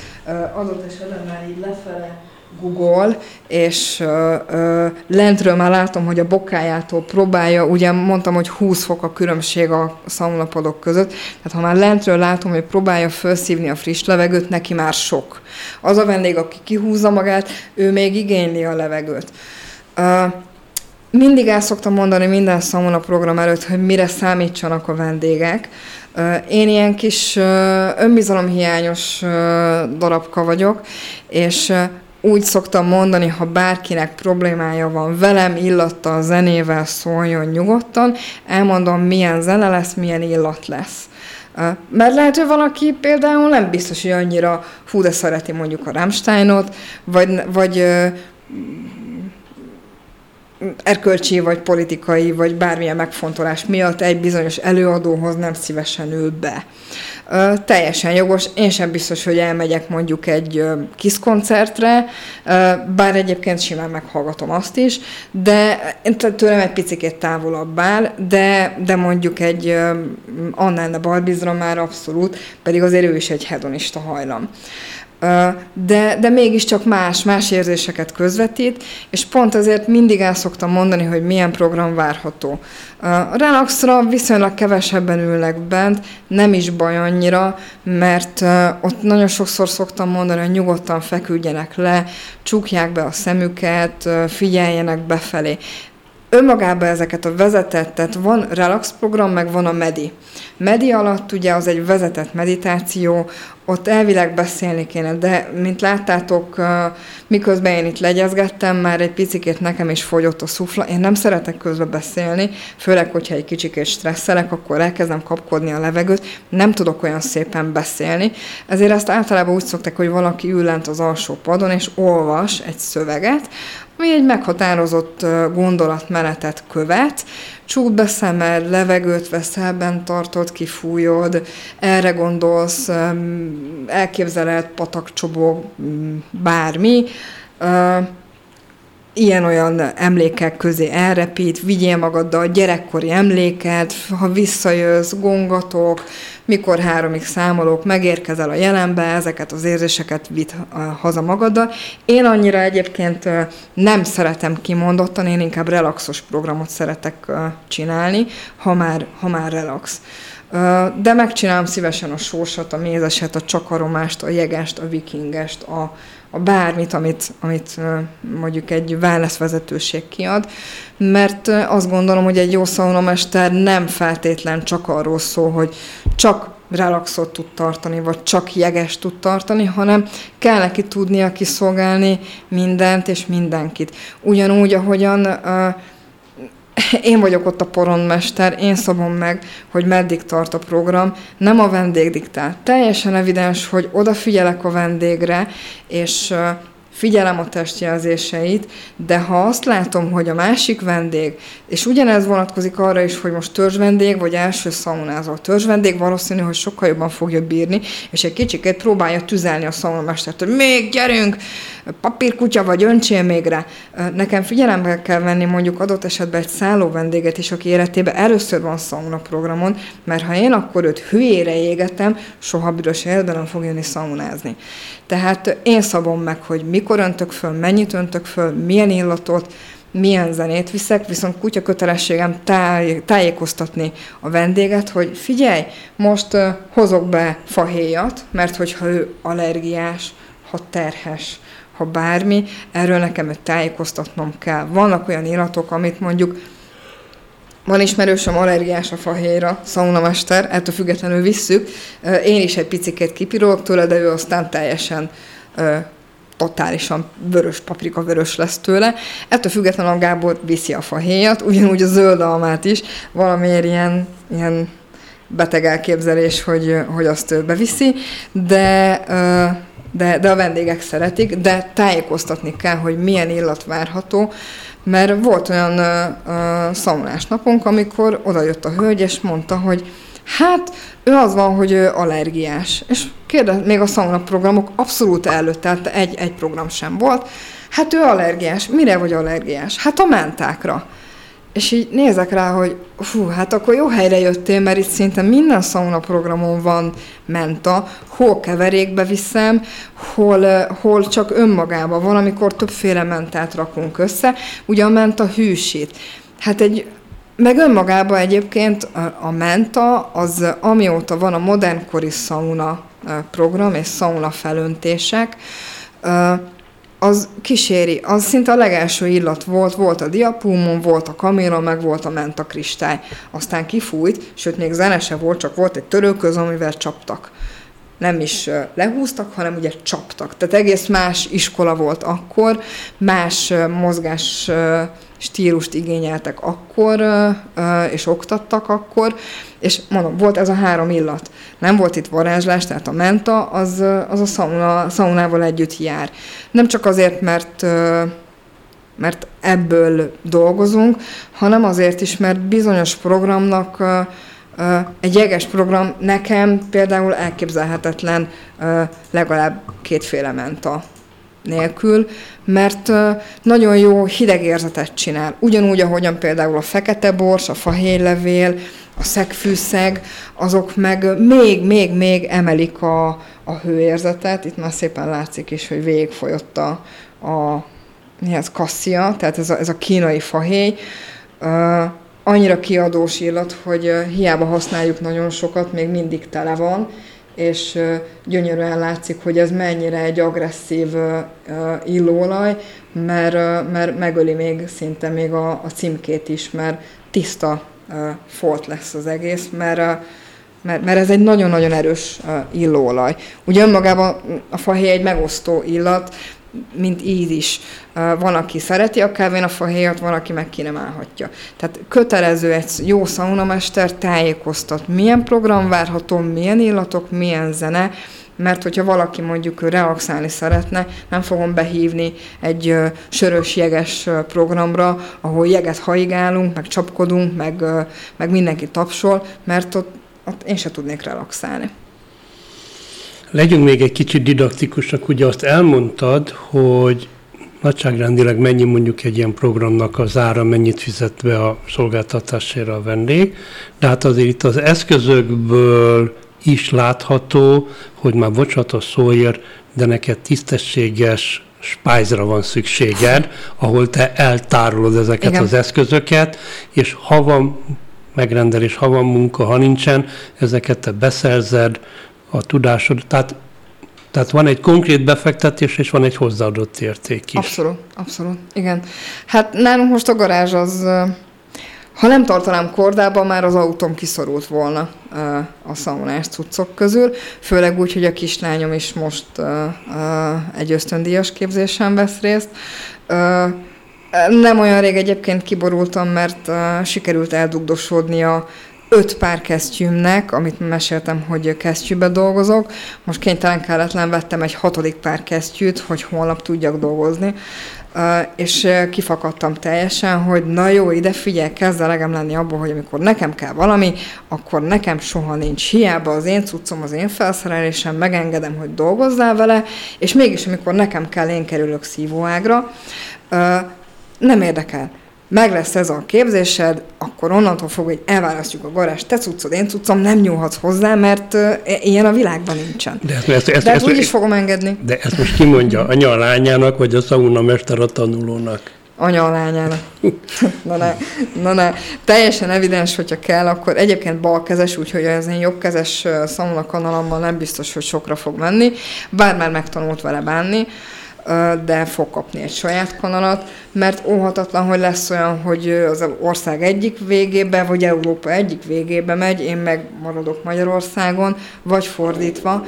adott esetben már így lefele Google, és ö, ö, lentről már látom, hogy a bokájától próbálja, ugye mondtam, hogy 20 fok a különbség a szaunapadok között, tehát ha már lentről látom, hogy próbálja felszívni a friss levegőt, neki már sok. Az a vendég, aki kihúzza magát, ő még igényli a levegőt. Ö, mindig el szoktam mondani minden szauna program előtt, hogy mire számítsanak a vendégek. Én ilyen kis önbizalomhiányos darabka vagyok, és úgy szoktam mondani, ha bárkinek problémája van velem, illatta a zenével, szóljon nyugodtan, elmondom, milyen zene lesz, milyen illat lesz. Mert lehet, hogy valaki például nem biztos, hogy annyira hú, de szereti mondjuk a Rammsteinot, vagy, vagy erkölcsi, vagy politikai, vagy bármilyen megfontolás miatt egy bizonyos előadóhoz nem szívesen ül be. Ö, teljesen jogos, én sem biztos, hogy elmegyek mondjuk egy ö, kis koncertre, ö, bár egyébként simán meghallgatom azt is, de tőlem egy picit távolabb áll, de, de mondjuk egy Anna Barbizra már abszolút, pedig azért ő is egy hedonista hajlam de, de mégiscsak más, más érzéseket közvetít, és pont azért mindig el szoktam mondani, hogy milyen program várható. A Relaxra viszonylag kevesebben ülnek bent, nem is baj annyira, mert ott nagyon sokszor szoktam mondani, hogy nyugodtan feküdjenek le, csukják be a szemüket, figyeljenek befelé önmagában ezeket a vezetett, tehát van relax program, meg van a medi. Medi alatt ugye az egy vezetett meditáció, ott elvileg beszélni kéne, de mint láttátok, miközben én itt legyezgettem, már egy picit nekem is fogyott a szufla. Én nem szeretek közben beszélni, főleg, hogyha egy kicsikét stresszelek, akkor elkezdem kapkodni a levegőt, nem tudok olyan szépen beszélni. Ezért ezt általában úgy szokták, hogy valaki ül lent az alsó padon, és olvas egy szöveget, ami egy meghatározott gondolatmenetet követ, csukd be szemed, levegőt veszel, bent tartod, kifújod, erre gondolsz, elképzeled, patakcsobog, bármi, ilyen-olyan emlékek közé elrepít, vigyél magaddal gyerekkori emléket, ha visszajössz, gongatok, mikor háromig számolok, megérkezel a jelenbe, ezeket az érzéseket vitt haza magaddal. Én annyira egyébként nem szeretem kimondottan, én inkább relaxos programot szeretek csinálni, ha már, ha már relax. De megcsinálom szívesen a sósat, a mézeset, a csakaromást, a jegest, a vikingest, a, a bármit, amit, amit mondjuk egy wellness vezetőség kiad, mert azt gondolom, hogy egy jó szaunamester nem feltétlen csak arról szól, hogy csak relaxot tud tartani, vagy csak jeges tud tartani, hanem kell neki tudnia kiszolgálni mindent és mindenkit. Ugyanúgy, ahogyan uh, én vagyok ott a poronmester, én szabom meg, hogy meddig tart a program, nem a vendég diktál. Teljesen evidens, hogy odafigyelek a vendégre, és figyelem a testjelzéseit, de ha azt látom, hogy a másik vendég, és ugyanez vonatkozik arra is, hogy most törzsvendég, vagy első szaunázó. Törzsvendég valószínű, hogy sokkal jobban fogja bírni, és egy kicsikét próbálja tüzelni a szaunamestert, hogy még gyerünk, papírkutya vagy öntsél még rá. Nekem figyelembe kell venni mondjuk adott esetben egy szálló vendéget is, aki életében először van szauna programon, mert ha én akkor őt hülyére égetem, soha büdös életben nem fog jönni szaunázni. Tehát én szabom meg, hogy mikor öntök föl, mennyit öntök föl, milyen illatot, milyen zenét viszek, viszont kutya kötelességem táj, tájékoztatni a vendéget, hogy figyelj, most uh, hozok be fahéjat, mert hogyha ő allergiás, ha terhes, ha bármi, erről nekem őt tájékoztatnom kell. Vannak olyan illatok, amit mondjuk van ismerősöm allergiás a fahéjra, szaunamester, ettől függetlenül visszük. Én is egy picit kipirolok tőle, de ő aztán teljesen totálisan vörös paprika vörös lesz tőle. Ettől függetlenül a Gábor viszi a fahéjat, ugyanúgy a zöld almát is, valamiért ilyen, ilyen beteg elképzelés, hogy, hogy azt ő beviszi, de, de, de a vendégek szeretik, de tájékoztatni kell, hogy milyen illat várható, mert volt olyan uh, szaunás napunk, amikor odajött a hölgy, és mondta, hogy hát ő az van, hogy ő allergiás. És kérdez, még a szauna programok abszolút előtt, tehát egy, egy program sem volt. Hát ő allergiás. Mire vagy allergiás? Hát a mentákra. és így nézek rá, hogy hú, hát akkor jó helyre jöttél, mert itt szinte minden sauna programon van menta, hol keverékbe viszem, hol, hol csak önmagában van, amikor többféle mentát rakunk össze. Ugye a menta hűsít. Hát egy meg önmagában egyébként a menta, az amióta van a modernkori sauna program és sauna felöntések, az kíséri, az szinte a legelső illat volt, volt a diapulmon, volt a kamilla, meg volt a menta kristály. Aztán kifújt, sőt még zene se volt, csak volt egy törőköz, amivel csaptak. Nem is lehúztak, hanem ugye csaptak. Tehát egész más iskola volt akkor, más mozgás stílust igényeltek akkor, és oktattak akkor, és mondom, volt ez a három illat. Nem volt itt varázslás, tehát a menta az, az a sauna, saunával együtt jár. Nem csak azért, mert mert ebből dolgozunk, hanem azért is, mert bizonyos programnak egy jeges program nekem például elképzelhetetlen legalább kétféle menta nélkül, mert nagyon jó hideg érzetet csinál. Ugyanúgy, ahogyan például a fekete bors, a fahéjlevél, a szegfűszeg, azok meg még, még, még emelik a, a hőérzetet. Itt már szépen látszik is, hogy végigfolyott a, a mi ez, kasszia, tehát ez a, ez a kínai fahéj. Uh, annyira kiadós illat, hogy hiába használjuk nagyon sokat, még mindig tele van, és gyönyörűen látszik, hogy ez mennyire egy agresszív illóolaj, mert, mert megöli még szinte még a, a címkét is, mert tiszta folt lesz az egész, mert mert, mert ez egy nagyon-nagyon erős illóolaj. Ugye önmagában a fahéj egy megosztó illat, mint íz is. Van, aki szereti a kávén a fahéjat, van, aki meg ki nem állhatja. Tehát kötelező egy jó szaunamester tájékoztat, milyen program várható, milyen illatok, milyen zene, mert hogyha valaki mondjuk relaxálni szeretne, nem fogom behívni egy sörös, jeges programra, ahol jeget haigálunk, meg csapkodunk, meg, meg mindenki tapsol, mert ott, ott én se tudnék relaxálni.
Legyünk még egy kicsit didaktikusak, ugye azt elmondtad, hogy nagyságrendileg mennyi mondjuk egy ilyen programnak az ára, mennyit fizet be a szolgáltatásért a vendég, de hát azért itt az eszközökből is látható, hogy már bocsánat a szóért, de neked tisztességes spájzra van szükséged, ahol te eltárolod ezeket Igen. az eszközöket, és ha van megrendelés, ha van munka, ha nincsen, ezeket te beszerzed, a tudásod. Tehát, tehát van egy konkrét befektetés, és van egy hozzáadott érték is.
Abszolút, abszolút, igen. Hát nálunk most a garázs az, ha nem tartanám kordában, már az autóm kiszorult volna a szaunás cuccok közül, főleg úgy, hogy a kislányom is most egy ösztöndíjas képzésen vesz részt. Nem olyan rég egyébként kiborultam, mert sikerült eldugdosodni a öt pár kesztyűmnek, amit meséltem, hogy kesztyűbe dolgozok. Most kénytelen kelletlen vettem egy hatodik pár kesztyűt, hogy holnap tudjak dolgozni. És kifakadtam teljesen, hogy na jó, ide figyelj, kezd elegem lenni abból, hogy amikor nekem kell valami, akkor nekem soha nincs hiába az én cuccom, az én felszerelésem, megengedem, hogy dolgozzál vele, és mégis amikor nekem kell, én kerülök szívóágra, nem érdekel meg lesz ez a képzésed, akkor onnantól fog, hogy elválasztjuk a garázs, te cuccod, én cuccom, nem nyúlhatsz hozzá, mert ilyen a világban nincsen. De ezt, ezt, ezt, de ezt, ezt úgy is fogom engedni.
De ezt most kimondja anya a lányának, vagy a szauna mester a tanulónak?
Anya a lányának. na, ne, na ne. Teljesen evidens, hogyha kell, akkor egyébként balkezes, úgyhogy az én jobbkezes szauna kanalammal nem biztos, hogy sokra fog menni, bár már megtanult vele bánni de fog kapni egy saját kanalat, mert óhatatlan, hogy lesz olyan, hogy az ország egyik végébe, vagy Európa egyik végébe megy, én meg maradok Magyarországon, vagy fordítva.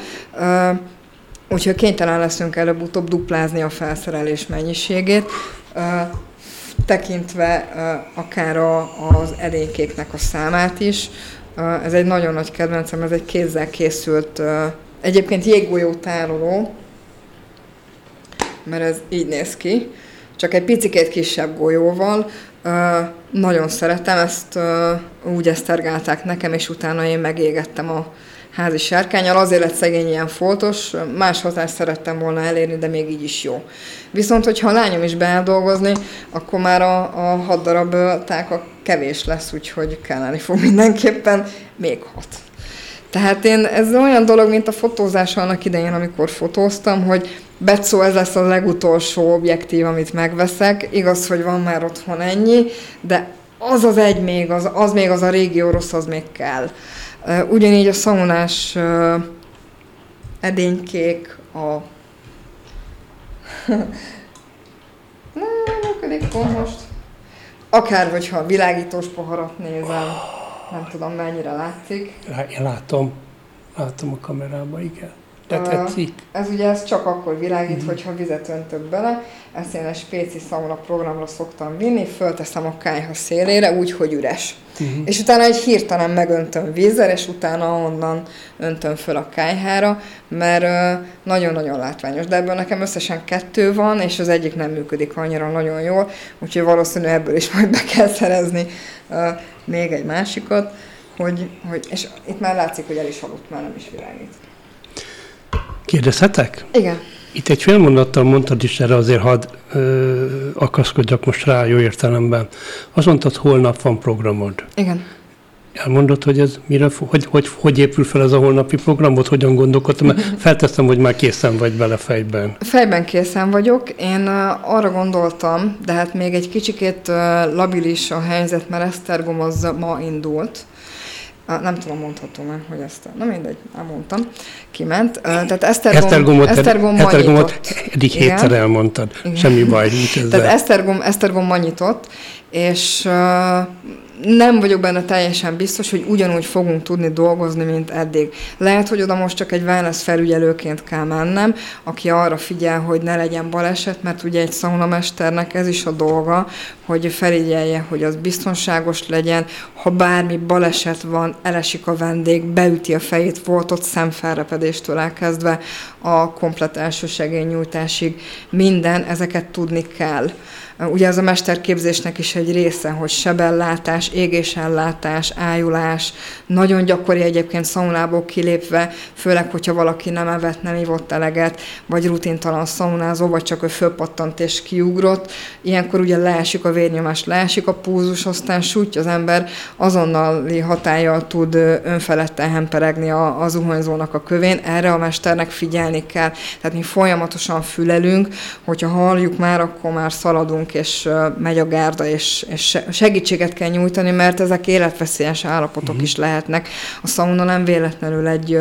Úgyhogy kénytelen leszünk előbb-utóbb duplázni a felszerelés mennyiségét, tekintve akár az edénykéknek a számát is. Ez egy nagyon nagy kedvencem, ez egy kézzel készült, egyébként jéggolyó tároló, mert ez így néz ki, csak egy picikét kisebb golyóval. nagyon szeretem, ezt úgy esztergálták nekem, és utána én megégettem a házi sárkányal. Azért lett szegény ilyen foltos, más hatást szerettem volna elérni, de még így is jó. Viszont, hogyha a lányom is beáll dolgozni, akkor már a, a hat darab táka kevés lesz, úgyhogy kelleni fog mindenképpen még hat. Tehát én, ez olyan dolog, mint a fotózás annak idején, amikor fotóztam, hogy Betszó, ez lesz a legutolsó objektív, amit megveszek. Igaz, hogy van már otthon ennyi, de az az egy még, az, az még az a régi orosz, az még kell. Ugyanígy a szaunás edénykék, a... Na, működik most. Akár, hogyha világítós poharat nézem, nem tudom mennyire látszik.
Én látom, látom a kamerában, igen. De tetszik?
Ez ugye ez csak akkor világít, uh-huh. hogyha vizet öntök bele. Ezt én egy spéci szauna programra szoktam vinni, fölteszem a kájha szélére, úgy, hogy üres. Uh-huh. És utána egy hirtelen megöntöm vízzel, és utána onnan öntöm föl a kájhára, mert nagyon-nagyon látványos. De ebből nekem összesen kettő van, és az egyik nem működik annyira nagyon jól, úgyhogy valószínű ebből is majd be kell szerezni még egy másikat, hogy, hogy, és itt már látszik, hogy el is aludt, már nem is világít.
Kérdezhetek?
Igen.
Itt egy fél mondattal mondtad is erre, azért hadd ö, akaszkodjak most rá jó értelemben. Azt mondtad, holnap van programod.
Igen.
Elmondod, hogy ez mire, hogy, hogy, hogy épül fel ez a holnapi programot, hogyan gondolkodtam, mert felteszem, hogy már készen vagy bele fejben.
Fejben készen vagyok. Én arra gondoltam, de hát még egy kicsikét labilis a helyzet, mert Esztergom az ma indult nem tudom, mondhatom már, hogy ezt, na mindegy, nem mondtam, kiment. Tehát Esztergom,
Esztergomot, Esztergom, Esztergomot eddig hétszer elmondtad, Igen. semmi baj, nincs ezzel.
Tehát Esztergom, Esztergom ma és nem vagyok benne teljesen biztos, hogy ugyanúgy fogunk tudni dolgozni, mint eddig. Lehet, hogy oda most csak egy wellness felügyelőként kell mennem, aki arra figyel, hogy ne legyen baleset, mert ugye egy szaunamesternek ez is a dolga, hogy felügyelje, hogy az biztonságos legyen, ha bármi baleset van, elesik a vendég, beüti a fejét, volt ott szemfelrepedéstől elkezdve a komplet elsősegélynyújtásig, minden, ezeket tudni kell. Ugye ez a mesterképzésnek is egy része, hogy sebellátás, égésellátás, ájulás, nagyon gyakori egyébként szaunából kilépve, főleg, hogyha valaki nem evett, nem ivott eleget, vagy rutintalan szaunázó, vagy csak ő fölpattant és kiugrott. Ilyenkor ugye leesik a vérnyomás, leesik a púzus, aztán sújtja az ember, azonnali hatállyal tud önfeledten hemperegni a, a zuhanyzónak a kövén. Erre a mesternek figyelni kell. Tehát mi folyamatosan fülelünk, hogyha halljuk már, akkor már szaladunk és megy a gárda, és, és segítséget kell nyújtani, mert ezek életveszélyes állapotok uh-huh. is lehetnek. A szauna nem véletlenül egy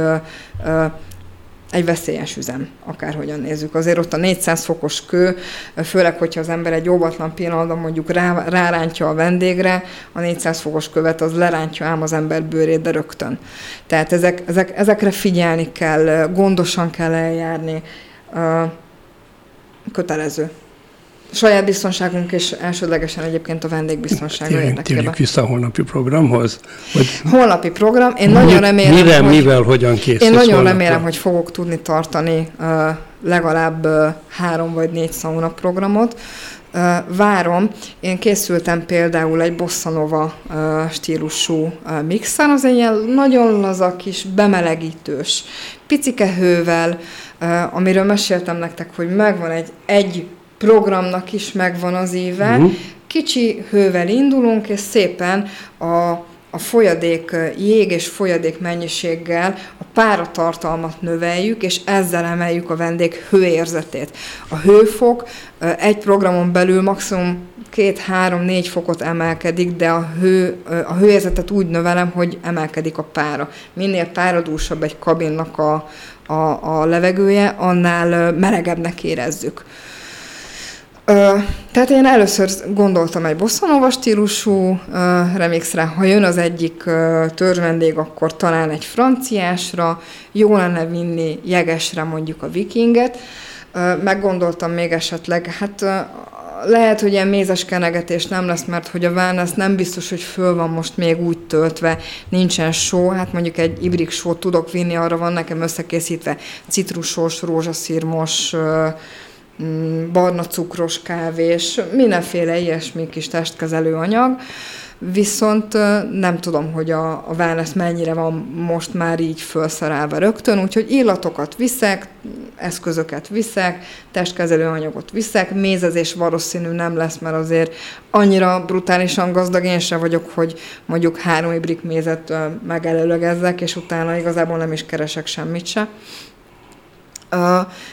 egy veszélyes üzem, akárhogyan nézzük. Azért ott a 400 fokos kő, főleg, hogyha az ember egy óvatlan pillanatban mondjuk rá, rárántja a vendégre, a 400 fokos követ az lerántja ám az ember bőrét, de rögtön. Tehát ezek, ezek, ezekre figyelni kell, gondosan kell eljárni, kötelező saját biztonságunk és elsődlegesen egyébként a vendégbiztonsága
Térjünk, érdekében. Térjünk vissza a holnapi programhoz?
Vagy holnapi program, én nagyon remélem,
mire, hogy, mivel, hogyan készülsz
Én nagyon holnapra? remélem, hogy fogok tudni tartani uh, legalább uh, három vagy négy szauna programot. Uh, várom. Én készültem például egy bosszanova uh, stílusú uh, mixen, az egy ilyen nagyon laza kis, bemelegítős, picike hővel, amiről meséltem nektek, hogy megvan egy egy programnak is megvan az éve. Uh-huh. Kicsi hővel indulunk, és szépen a, a folyadék jég és folyadék mennyiséggel a páratartalmat növeljük, és ezzel emeljük a vendég hőérzetét. A hőfok egy programon belül maximum két, három, négy fokot emelkedik, de a, hő, a hőérzetet úgy növelem, hogy emelkedik a pára. Minél páradúsabb egy kabinnak a, a, a levegője, annál melegebbnek érezzük. Ö, tehát én először gondoltam egy bosszanova stílusú ö, remixre, ha jön az egyik ö, törzsvendég, akkor talán egy franciásra, jó lenne vinni jegesre mondjuk a vikinget. Ö, meggondoltam még esetleg, hát ö, lehet, hogy ilyen mézes kenegetés nem lesz, mert hogy a wellness nem biztos, hogy föl van most még úgy töltve, nincsen só, hát mondjuk egy ibrik sót tudok vinni, arra van nekem összekészítve citrusos, rózsaszírmos, Mm, barna cukros kávés, mindenféle ilyesmi kis testkezelő anyag. viszont nem tudom, hogy a, a wellness mennyire van most már így felszerelve rögtön, úgyhogy illatokat viszek, eszközöket viszek, testkezelő anyagot viszek, mézezés valószínű nem lesz, mert azért annyira brutálisan gazdag én sem vagyok, hogy mondjuk három ibrik mézet megelőlegezzek, és utána igazából nem is keresek semmit se.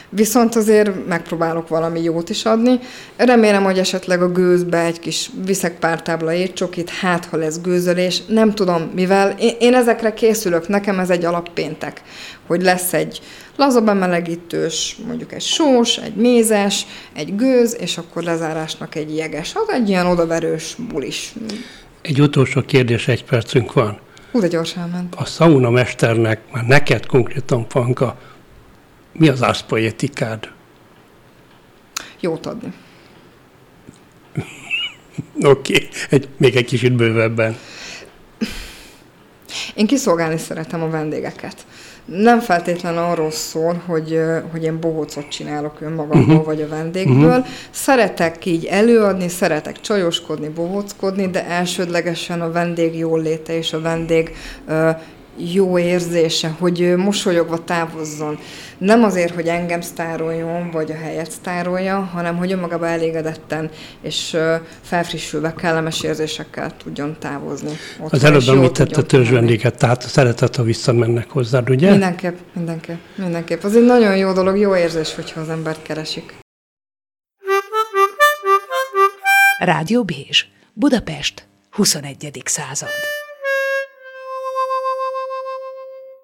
Viszont azért megpróbálok valami jót is adni. Remélem, hogy esetleg a gőzbe egy kis viszek pár tábla étcsokit, hát ha lesz gőzölés, nem tudom mivel. Én, én ezekre készülök, nekem ez egy alappéntek, hogy lesz egy laza bemelegítős, mondjuk egy sós, egy mézes, egy gőz, és akkor lezárásnak egy jeges. Az egy ilyen odaverős bulis.
Egy utolsó kérdés, egy percünk van.
Hú, de gyorsan ment.
A sauna mesternek, már neked konkrétan, Panka, mi az árszpoétikád?
Jót adni.
Oké, okay. egy, még egy kicsit bővebben.
Én kiszolgálni szeretem a vendégeket. Nem feltétlenül arról szól, hogy, hogy én bohócot csinálok önmagamból uh-huh. vagy a vendégből. Uh-huh. Szeretek így előadni, szeretek csajoskodni, bohóckodni, de elsődlegesen a vendég jól léte és a vendég uh, jó érzése, hogy mosolyogva távozzon. Nem azért, hogy engem sztároljon, vagy a helyet sztárolja, hanem hogy önmagában elégedetten és felfrissülve, kellemes érzésekkel tudjon távozni.
Ott Az előbb említette törzsvendéget, tehát a szeretet, ha visszamennek hozzád, ugye?
Mindenképp, mindenképp, mindenképp. Az egy nagyon jó dolog, jó érzés, hogyha az embert keresik.
Rádió Bézs, Budapest, 21. század.